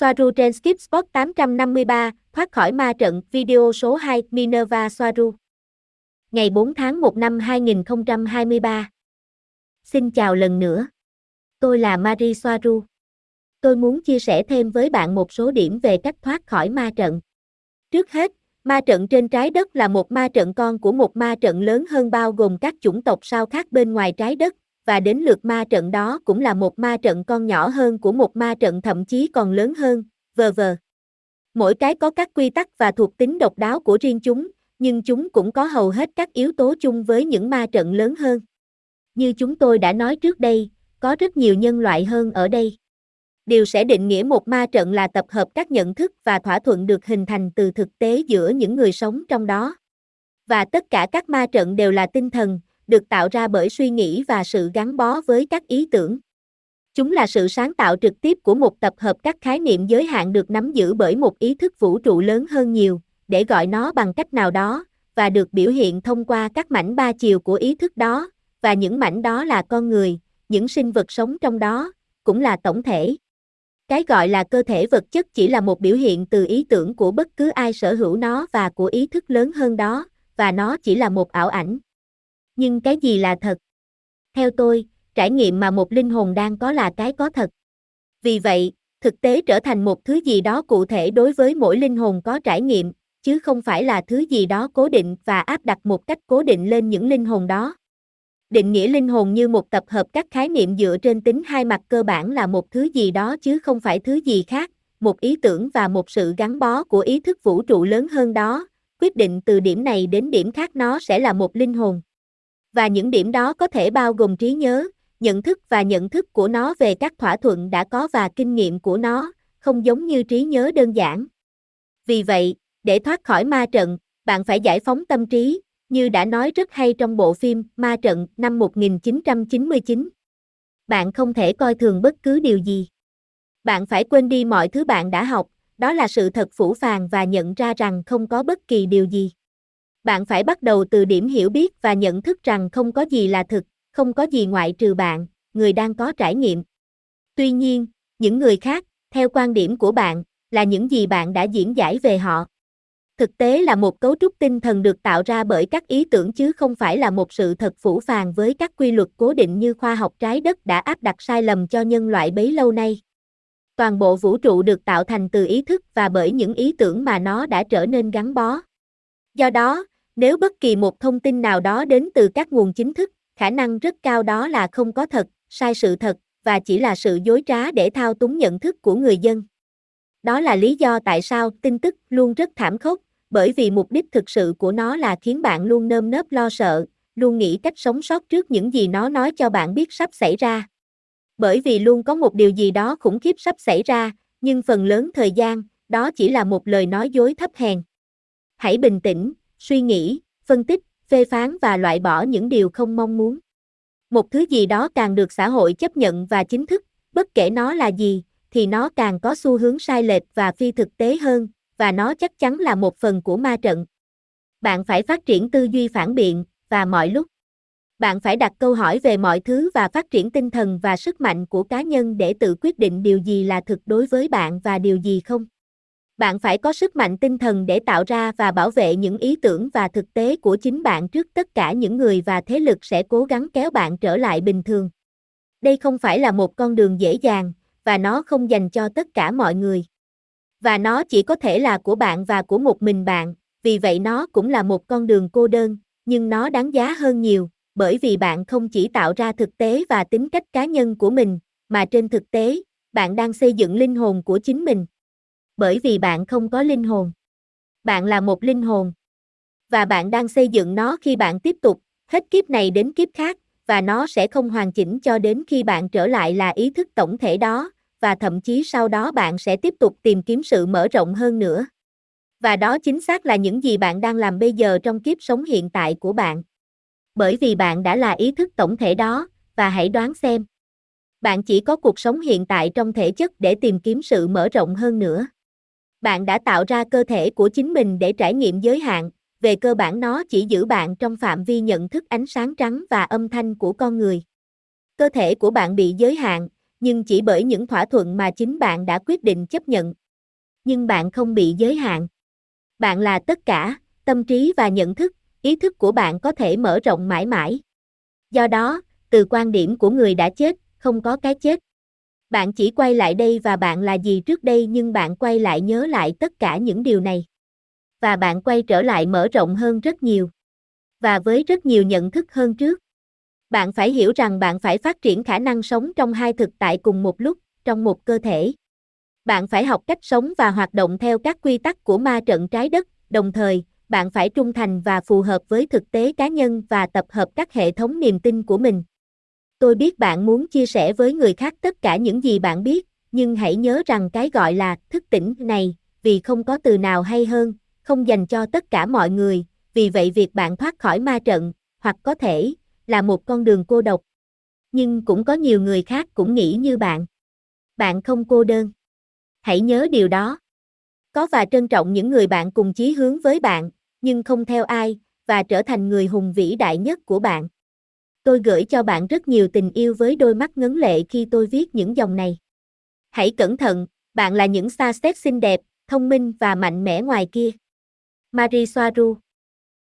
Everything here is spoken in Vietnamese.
Soaru trên Skip Spot 853, thoát khỏi ma trận, video số 2, Minerva Soaru. Ngày 4 tháng 1 năm 2023. Xin chào lần nữa. Tôi là Marie Soaru. Tôi muốn chia sẻ thêm với bạn một số điểm về cách thoát khỏi ma trận. Trước hết, ma trận trên trái đất là một ma trận con của một ma trận lớn hơn bao gồm các chủng tộc sao khác bên ngoài trái đất, và đến lượt ma trận đó cũng là một ma trận con nhỏ hơn của một ma trận thậm chí còn lớn hơn, vờ vờ. Mỗi cái có các quy tắc và thuộc tính độc đáo của riêng chúng, nhưng chúng cũng có hầu hết các yếu tố chung với những ma trận lớn hơn. Như chúng tôi đã nói trước đây, có rất nhiều nhân loại hơn ở đây. Điều sẽ định nghĩa một ma trận là tập hợp các nhận thức và thỏa thuận được hình thành từ thực tế giữa những người sống trong đó. Và tất cả các ma trận đều là tinh thần, được tạo ra bởi suy nghĩ và sự gắn bó với các ý tưởng. Chúng là sự sáng tạo trực tiếp của một tập hợp các khái niệm giới hạn được nắm giữ bởi một ý thức vũ trụ lớn hơn nhiều, để gọi nó bằng cách nào đó, và được biểu hiện thông qua các mảnh ba chiều của ý thức đó, và những mảnh đó là con người, những sinh vật sống trong đó, cũng là tổng thể. Cái gọi là cơ thể vật chất chỉ là một biểu hiện từ ý tưởng của bất cứ ai sở hữu nó và của ý thức lớn hơn đó, và nó chỉ là một ảo ảnh nhưng cái gì là thật? Theo tôi, trải nghiệm mà một linh hồn đang có là cái có thật. Vì vậy, thực tế trở thành một thứ gì đó cụ thể đối với mỗi linh hồn có trải nghiệm, chứ không phải là thứ gì đó cố định và áp đặt một cách cố định lên những linh hồn đó. Định nghĩa linh hồn như một tập hợp các khái niệm dựa trên tính hai mặt cơ bản là một thứ gì đó chứ không phải thứ gì khác, một ý tưởng và một sự gắn bó của ý thức vũ trụ lớn hơn đó, quyết định từ điểm này đến điểm khác nó sẽ là một linh hồn và những điểm đó có thể bao gồm trí nhớ, nhận thức và nhận thức của nó về các thỏa thuận đã có và kinh nghiệm của nó, không giống như trí nhớ đơn giản. Vì vậy, để thoát khỏi ma trận, bạn phải giải phóng tâm trí, như đã nói rất hay trong bộ phim Ma trận năm 1999. Bạn không thể coi thường bất cứ điều gì. Bạn phải quên đi mọi thứ bạn đã học, đó là sự thật phủ phàng và nhận ra rằng không có bất kỳ điều gì bạn phải bắt đầu từ điểm hiểu biết và nhận thức rằng không có gì là thực, không có gì ngoại trừ bạn, người đang có trải nghiệm. Tuy nhiên, những người khác, theo quan điểm của bạn, là những gì bạn đã diễn giải về họ. Thực tế là một cấu trúc tinh thần được tạo ra bởi các ý tưởng chứ không phải là một sự thật phủ phàng với các quy luật cố định như khoa học trái đất đã áp đặt sai lầm cho nhân loại bấy lâu nay. Toàn bộ vũ trụ được tạo thành từ ý thức và bởi những ý tưởng mà nó đã trở nên gắn bó. Do đó, nếu bất kỳ một thông tin nào đó đến từ các nguồn chính thức, khả năng rất cao đó là không có thật, sai sự thật, và chỉ là sự dối trá để thao túng nhận thức của người dân. Đó là lý do tại sao tin tức luôn rất thảm khốc, bởi vì mục đích thực sự của nó là khiến bạn luôn nơm nớp lo sợ, luôn nghĩ cách sống sót trước những gì nó nói cho bạn biết sắp xảy ra. Bởi vì luôn có một điều gì đó khủng khiếp sắp xảy ra, nhưng phần lớn thời gian, đó chỉ là một lời nói dối thấp hèn. Hãy bình tĩnh, suy nghĩ, phân tích, phê phán và loại bỏ những điều không mong muốn. Một thứ gì đó càng được xã hội chấp nhận và chính thức, bất kể nó là gì, thì nó càng có xu hướng sai lệch và phi thực tế hơn, và nó chắc chắn là một phần của ma trận. Bạn phải phát triển tư duy phản biện, và mọi lúc. Bạn phải đặt câu hỏi về mọi thứ và phát triển tinh thần và sức mạnh của cá nhân để tự quyết định điều gì là thực đối với bạn và điều gì không bạn phải có sức mạnh tinh thần để tạo ra và bảo vệ những ý tưởng và thực tế của chính bạn trước tất cả những người và thế lực sẽ cố gắng kéo bạn trở lại bình thường. Đây không phải là một con đường dễ dàng, và nó không dành cho tất cả mọi người. Và nó chỉ có thể là của bạn và của một mình bạn, vì vậy nó cũng là một con đường cô đơn, nhưng nó đáng giá hơn nhiều, bởi vì bạn không chỉ tạo ra thực tế và tính cách cá nhân của mình, mà trên thực tế, bạn đang xây dựng linh hồn của chính mình bởi vì bạn không có linh hồn. Bạn là một linh hồn. Và bạn đang xây dựng nó khi bạn tiếp tục, hết kiếp này đến kiếp khác, và nó sẽ không hoàn chỉnh cho đến khi bạn trở lại là ý thức tổng thể đó, và thậm chí sau đó bạn sẽ tiếp tục tìm kiếm sự mở rộng hơn nữa. Và đó chính xác là những gì bạn đang làm bây giờ trong kiếp sống hiện tại của bạn. Bởi vì bạn đã là ý thức tổng thể đó, và hãy đoán xem. Bạn chỉ có cuộc sống hiện tại trong thể chất để tìm kiếm sự mở rộng hơn nữa bạn đã tạo ra cơ thể của chính mình để trải nghiệm giới hạn, về cơ bản nó chỉ giữ bạn trong phạm vi nhận thức ánh sáng trắng và âm thanh của con người. Cơ thể của bạn bị giới hạn, nhưng chỉ bởi những thỏa thuận mà chính bạn đã quyết định chấp nhận. Nhưng bạn không bị giới hạn. Bạn là tất cả, tâm trí và nhận thức, ý thức của bạn có thể mở rộng mãi mãi. Do đó, từ quan điểm của người đã chết, không có cái chết. Bạn chỉ quay lại đây và bạn là gì trước đây nhưng bạn quay lại nhớ lại tất cả những điều này. Và bạn quay trở lại mở rộng hơn rất nhiều. Và với rất nhiều nhận thức hơn trước. Bạn phải hiểu rằng bạn phải phát triển khả năng sống trong hai thực tại cùng một lúc, trong một cơ thể. Bạn phải học cách sống và hoạt động theo các quy tắc của ma trận trái đất, đồng thời, bạn phải trung thành và phù hợp với thực tế cá nhân và tập hợp các hệ thống niềm tin của mình. Tôi biết bạn muốn chia sẻ với người khác tất cả những gì bạn biết, nhưng hãy nhớ rằng cái gọi là thức tỉnh này, vì không có từ nào hay hơn, không dành cho tất cả mọi người, vì vậy việc bạn thoát khỏi ma trận, hoặc có thể là một con đường cô độc. Nhưng cũng có nhiều người khác cũng nghĩ như bạn. Bạn không cô đơn. Hãy nhớ điều đó. Có và trân trọng những người bạn cùng chí hướng với bạn, nhưng không theo ai, và trở thành người hùng vĩ đại nhất của bạn. Tôi gửi cho bạn rất nhiều tình yêu với đôi mắt ngấn lệ khi tôi viết những dòng này. Hãy cẩn thận, bạn là những sa xếp xinh đẹp, thông minh và mạnh mẽ ngoài kia. Marie Soaru